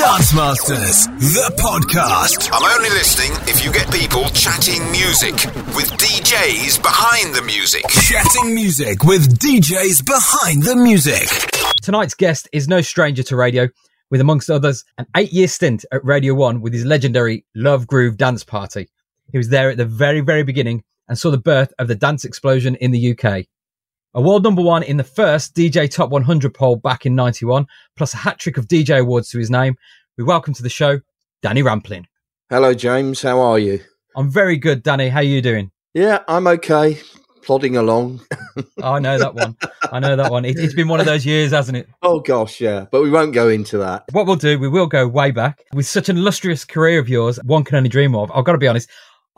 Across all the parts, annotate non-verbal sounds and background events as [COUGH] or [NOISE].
Dance Masters, the podcast. I'm only listening if you get people chatting music with DJs behind the music. Chatting music with DJs behind the music. Tonight's guest is no stranger to radio, with amongst others an eight year stint at Radio 1 with his legendary Love Groove dance party. He was there at the very, very beginning and saw the birth of the dance explosion in the UK. A world number one in the first DJ Top 100 poll back in 91, plus a hat trick of DJ awards to his name. We welcome to the show, Danny Rampling. Hello, James. How are you? I'm very good, Danny. How are you doing? Yeah, I'm okay. Plodding along. oh, [LAUGHS] I know that one. I know that one. It, has been one of those years, hasn't it? Oh, gosh, yeah. But we won't go into that. What we'll do, we will go way back. With such an illustrious career of yours, one can only dream of. I've got to be honest,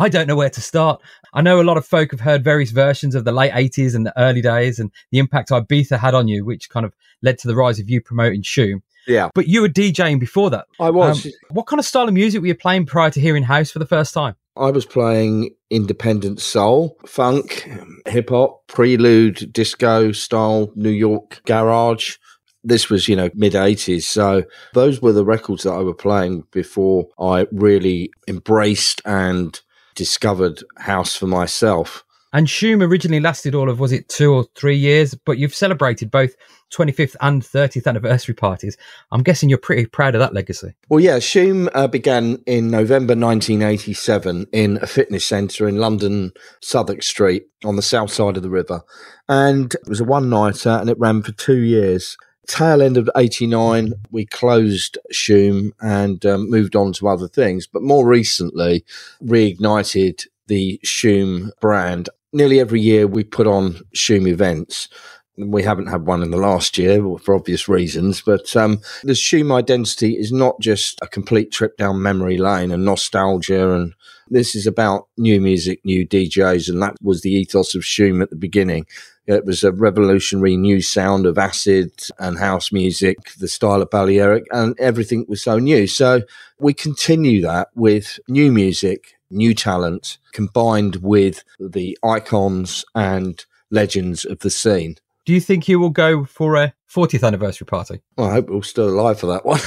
I don't know where to start. I know a lot of folk have heard various versions of the late 80s and the early days and the impact Ibiza had on you, which kind of led to the rise of you promoting Shoom. Yeah. But you were DJing before that. I was. Um, what kind of style of music were you playing prior to hearing house for the first time? I was playing independent soul, funk, hip hop, prelude, disco style, New York garage. This was, you know, mid 80s. So those were the records that I were playing before I really embraced and discovered house for myself. And Shoom originally lasted all of, was it two or three years? But you've celebrated both 25th and 30th anniversary parties. I'm guessing you're pretty proud of that legacy. Well, yeah, Shoom uh, began in November 1987 in a fitness centre in London, Southwark Street on the south side of the river. And it was a one nighter and it ran for two years tail end of 89, we closed Shoom and um, moved on to other things. But more recently, reignited the Shoom brand. Nearly every year we put on Shoom events. We haven't had one in the last year for obvious reasons, but um, the Shoom identity is not just a complete trip down memory lane and nostalgia. And this is about new music, new DJs. And that was the ethos of Shoom at the beginning. It was a revolutionary new sound of acid and house music, the style of Balearic, and everything was so new. So we continue that with new music, new talent, combined with the icons and legends of the scene. Do you think you will go for a 40th anniversary party? Well, I hope we're still alive for that one.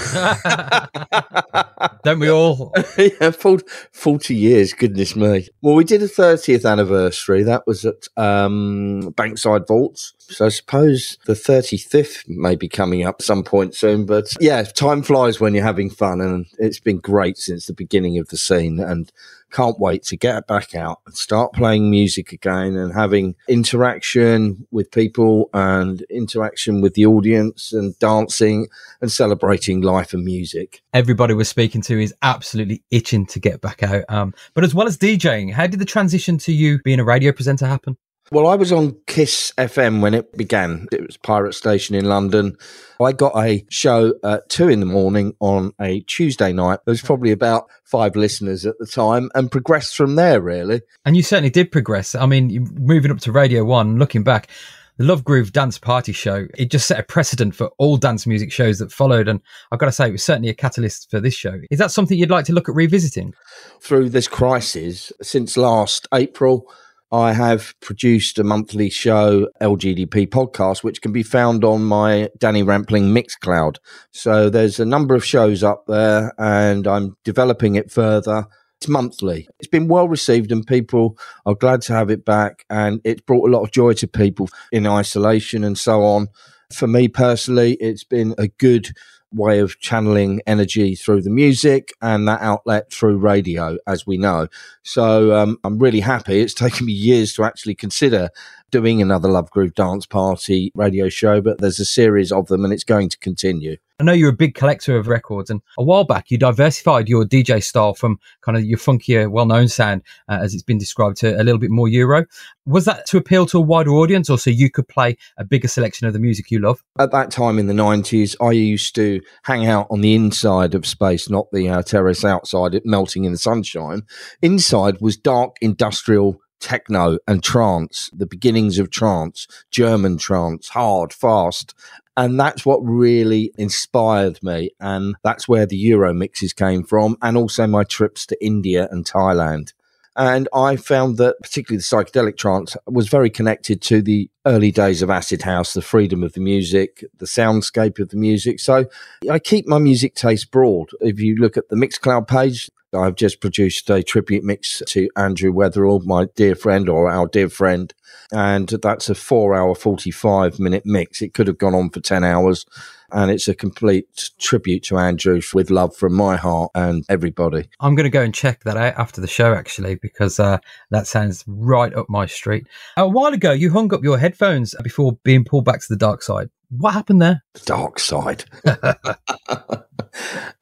[LAUGHS] Don't we all? [LAUGHS] yeah, 40 years, goodness me. Well, we did a 30th anniversary. That was at um, Bankside Vaults. So I suppose the 35th may be coming up some point soon. But yeah, time flies when you're having fun. And it's been great since the beginning of the scene. And can't wait to get back out and start playing music again and having interaction with people and interaction with the audience and dancing and celebrating life and music. Everybody we're speaking to is absolutely itching to get back out. Um, but as well as DJing, how did the transition to you being a radio presenter happen? Well, I was on Kiss FM when it began. It was Pirate Station in London. I got a show at two in the morning on a Tuesday night. There was probably about five listeners at the time and progressed from there, really. And you certainly did progress. I mean, moving up to Radio One, looking back, the Love Groove Dance Party Show, it just set a precedent for all dance music shows that followed. And I've got to say, it was certainly a catalyst for this show. Is that something you'd like to look at revisiting? Through this crisis, since last April, I have produced a monthly show, LGDP podcast, which can be found on my Danny Rampling Mixcloud. So there's a number of shows up there and I'm developing it further. It's monthly. It's been well received and people are glad to have it back. And it's brought a lot of joy to people in isolation and so on. For me personally, it's been a good way of channeling energy through the music and that outlet through radio, as we know. So um, I'm really happy. It's [LAUGHS] taken me years to actually consider doing another Love Groove Dance Party radio show, but there's a series of them and it's going to continue. I know you're a big collector of records, and a while back you diversified your DJ style from kind of your funkier, well-known sound, uh, as it's been described, to a little bit more Euro. Was that to appeal to a wider audience, or so you could play a bigger selection of the music you love? At that time in the '90s, I used to hang out on the inside of space, not the uh, terrace outside, it melting in the sunshine. Inside was dark industrial techno and trance, the beginnings of trance, German trance, hard, fast. And that's what really inspired me. And that's where the Euro mixes came from. And also my trips to India and Thailand. And I found that particularly the psychedelic trance was very connected to the early days of acid house, the freedom of the music, the soundscape of the music. So I keep my music taste broad. If you look at the Mixcloud page, I've just produced a tribute mix to Andrew Weatherall, my dear friend or our dear friend. And that's a four hour, 45 minute mix. It could have gone on for 10 hours and it's a complete tribute to Andrew with love from my heart and everybody. I'm going to go and check that out after the show, actually, because uh, that sounds right up my street. A while ago, you hung up your headphones before being pulled back to the dark side. What happened there? The dark side. [LAUGHS]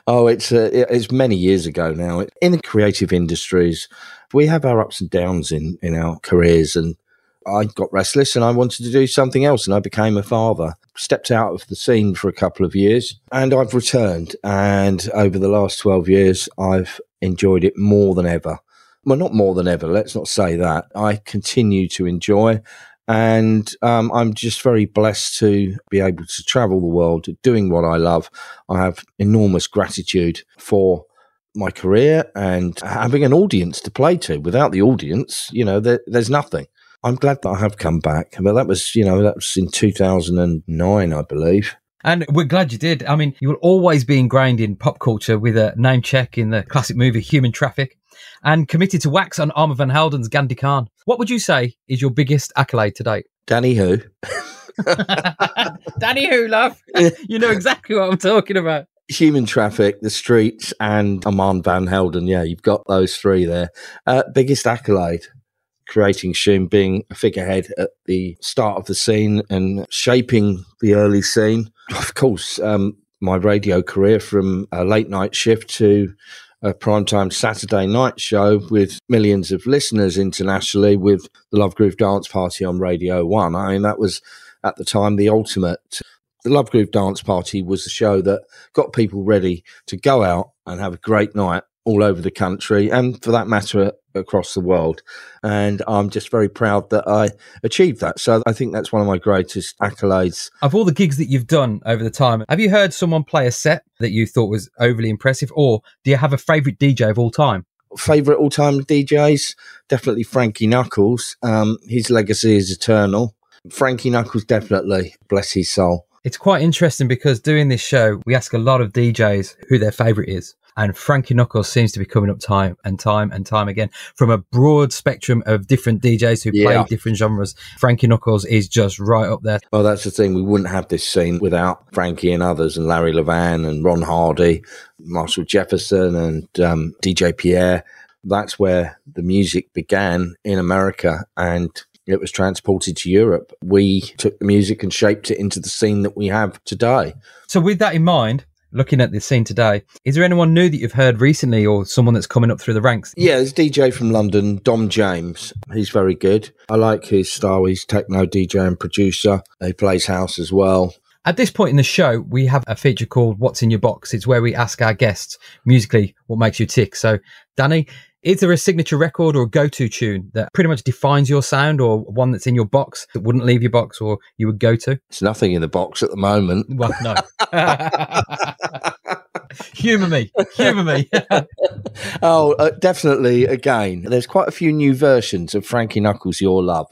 oh, it's uh, it's many years ago now. In the creative industries, we have our ups and downs in in our careers, and I got restless and I wanted to do something else and I became a father. Stepped out of the scene for a couple of years and I've returned. And over the last 12 years, I've enjoyed it more than ever. Well, not more than ever, let's not say that. I continue to enjoy and um, I'm just very blessed to be able to travel the world doing what I love. I have enormous gratitude for my career and having an audience to play to. Without the audience, you know, there, there's nothing. I'm glad that I have come back. But that was, you know, that was in 2009, I believe. And we're glad you did. I mean, you will always be ingrained in pop culture with a name check in the classic movie Human Traffic and committed to wax on Armand Van Helden's Ghandi Khan. What would you say is your biggest accolade to date? Danny who? [LAUGHS] Danny who, love? [LAUGHS] you know exactly what I'm talking about. Human Traffic, The Streets, and Armand Van Helden. Yeah, you've got those three there. Uh, biggest accolade creating Shoom, being a figurehead at the start of the scene and shaping the early scene. Of course, um, my radio career from a late night shift to a primetime Saturday night show with millions of listeners internationally with the Love Groove Dance Party on Radio 1. I mean, that was at the time the ultimate. The Love Groove Dance Party was the show that got people ready to go out and have a great night all over the country and for that matter across the world. And i'm just very proud that i achieved that. So i think that's one of my greatest accolades. Of all the gigs that you've done over the time have you heard someone play a set that you thought was overly impressive? Or do you have a favorite dj of all time? Favorite all-time djs definitely frankie knuckles. Um, his legacy is eternal. Frankie knuckles definitely. Bless his soul. It's quite interesting because doing this show, we ask a lot of DJs who their favorite is. And Frankie Knuckles seems to be coming up time and time and time again from a broad spectrum of different DJs who yeah. play different genres. Frankie Knuckles is just right up there. Well, that's the thing. We wouldn't have this scene without Frankie and others, and Larry Levan and Ron Hardy, Marshall Jefferson, and um, DJ Pierre. That's where the music began in America. And it was transported to Europe. We took the music and shaped it into the scene that we have today. So, with that in mind, looking at the scene today, is there anyone new that you've heard recently or someone that's coming up through the ranks? Yeah, there's DJ from London, Dom James. He's very good. I like his style. He's techno DJ and producer. He plays house as well. At this point in the show, we have a feature called What's in Your Box. It's where we ask our guests musically what makes you tick. So, Danny, is there a signature record or a go-to tune that pretty much defines your sound or one that's in your box that wouldn't leave your box or you would go to? It's nothing in the box at the moment. Well, no. [LAUGHS] Humour me. Humour me. [LAUGHS] oh, uh, definitely. Again, there's quite a few new versions of Frankie Knuckles' Your Love.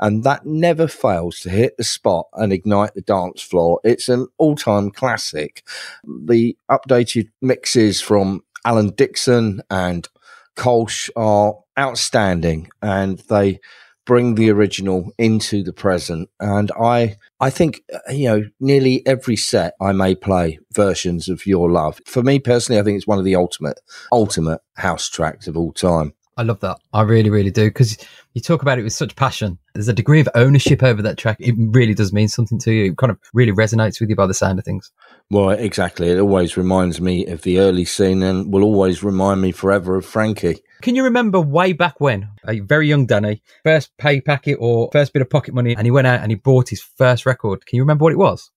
And that never fails to hit the spot and ignite the dance floor. It's an all time classic. The updated mixes from Alan Dixon and Kolsch are outstanding and they bring the original into the present. And I, I think, uh, you know, nearly every set I may play versions of Your Love. For me personally, I think it's one of the ultimate, ultimate house tracks of all time. I love that. I really, really do. Because you talk about it with such passion. There's a degree of ownership over that track. It really does mean something to you. It kind of really resonates with you by the sound of things. Well, exactly. It always reminds me of the early scene and will always remind me forever of Frankie. Can you remember way back when, a very young Danny, first pay packet or first bit of pocket money, and he went out and he bought his first record? Can you remember what it was?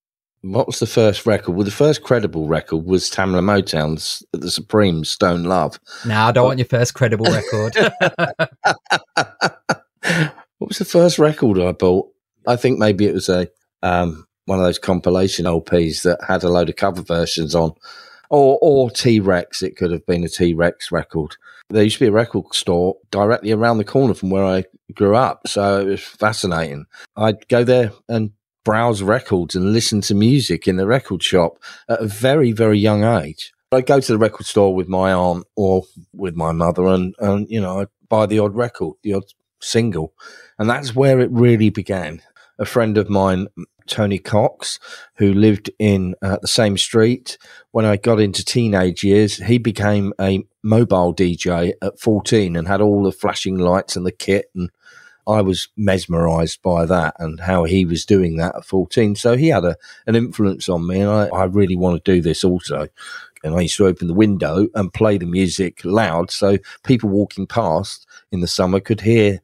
What was the first record? Well, the first credible record was Tamla Motown's The Supremes Stoned Love. No, I don't but- want your first credible record. [LAUGHS] [LAUGHS] what was the first record I bought? I think maybe it was a um, one of those compilation LPs that had a load of cover versions on. or or T Rex. It could have been a T Rex record. There used to be a record store directly around the corner from where I grew up, so it was fascinating. I'd go there and browse records and listen to music in the record shop at a very very young age. I'd go to the record store with my aunt or with my mother, and and you know I'd buy the odd record, the odd single, and that's where it really began. A friend of mine Tony Cox, who lived in uh, the same street. When I got into teenage years, he became a mobile DJ at 14 and had all the flashing lights and the kit. And I was mesmerized by that and how he was doing that at 14. So he had a, an influence on me. And I, I really want to do this also. And I used to open the window and play the music loud so people walking past in the summer could hear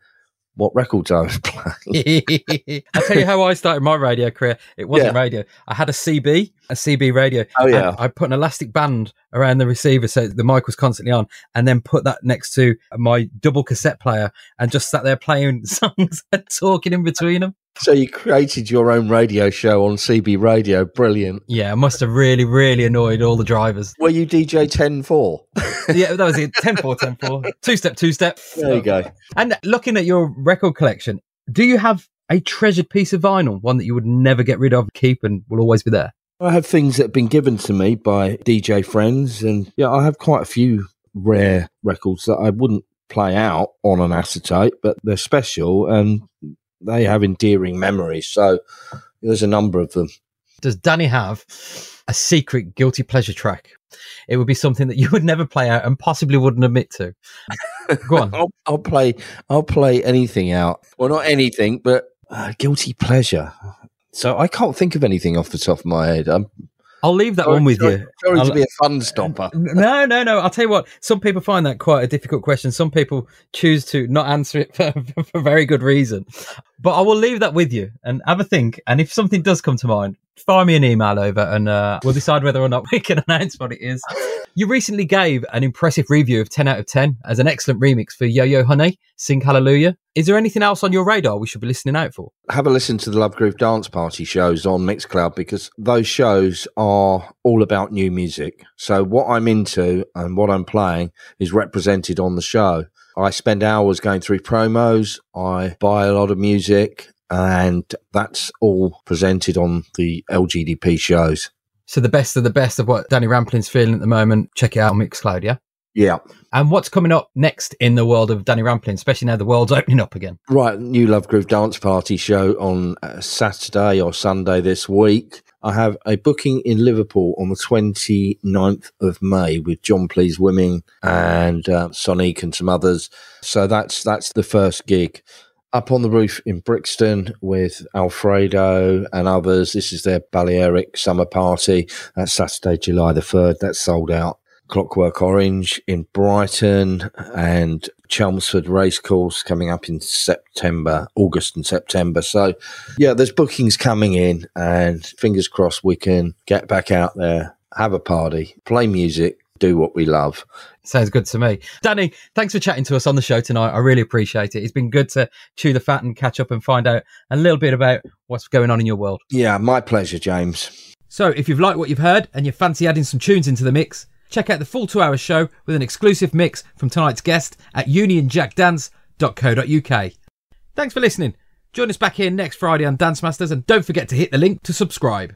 what records I was [LAUGHS] playing. [LAUGHS] I'll tell you how I started my radio career. It wasn't Yeah. radio. I had a CB, a CB radio. Oh, yeah. I put an elastic band around the receiver so the mic was constantly on, and then put that next to my double cassette player and just sat there playing [LAUGHS] songs and talking in between them. so you created your own radio show on CB Radio. Brilliant. Yeah, I must have really, really annoyed all the drivers. Were you DJ 10 4? [LAUGHS] Yeah, that was it. 10 4, 10 4. Two step, two step. There you go. And looking at your record collection, do you have a treasured piece of vinyl, one that you would never get rid of, keep, and will always be there? I have things that have been given to me by DJ friends, and yeah, I have quite a few rare records that I wouldn't play out on an acetate, but they're special and they have endearing memories. So there's a number of them. Does Danny have a secret guilty pleasure track? It would be something that you would never play out and possibly wouldn't admit to. Go on. [LAUGHS] I'll, I'll play. I'll play anything out. Well, not anything, but uh, guilty pleasure. So I can't think of anything off the top of my head. I'm I'll leave that sorry, one with sorry, you. Sorry I'll- to be a fun stopper. [LAUGHS] No, no, no. I'll tell you what. Some people find that quite a difficult question. Some people choose to not answer it [LAUGHS] for, for very good reason. But I will leave that with you and have a think. And if something does come to mind, fire me an email over and uh, we'll decide whether or not [LAUGHS] we can announce what it is. You recently gave an impressive review of 10 out of 10 as an excellent remix for Yo Yo Honey, Sing Hallelujah. Is there anything else on your radar we should be listening out for? have a listen to the Love Groove Dance Party shows on Mixcloud because those shows are all about new music. So what I'm into and what I'm playing is represented on the show. I spend hours going through promos. I buy a lot of music and that's all presented on the LGDP shows. So the best of the best of what Danny Rampling's feeling at the moment. Check it out on Mixcloud, yeah? Yeah. And what's coming up next in the world of Danny Ramplin, especially now the world's [LAUGHS] opening up again? Right, new Love Groove Dance Party show on uh, Saturday or Sunday this week. I have a booking in Liverpool on the 29th of May with Jon Pleased Wimmin and uh, Sonic and some others. So that's that's the first gig. Up on the roof in Brixton with Alfredo and others. This is their Balearic summer party. That's Saturday, July the 3rd. That's sold out. Clockwork Orange in Brighton and Chelmsford Racecourse coming up in September, August and September. So, yeah, there's bookings coming in, and fingers crossed we can get back out there, have a party, play music, do what we love. Sounds good to me. Danny, thanks for chatting to us on the show tonight. I really appreciate it. It's been good to chew the fat and catch up and find out a little bit about what's going on in your world. Yeah, my pleasure, James. So, if you've liked what you've heard and you fancy adding some tunes into the mix, check out the full two hour show with an exclusive mix from tonight's guest at unionjackdance.co.uk. Thanks for listening. Join us back here next Friday on Dance Masters and don't forget to hit the link to subscribe.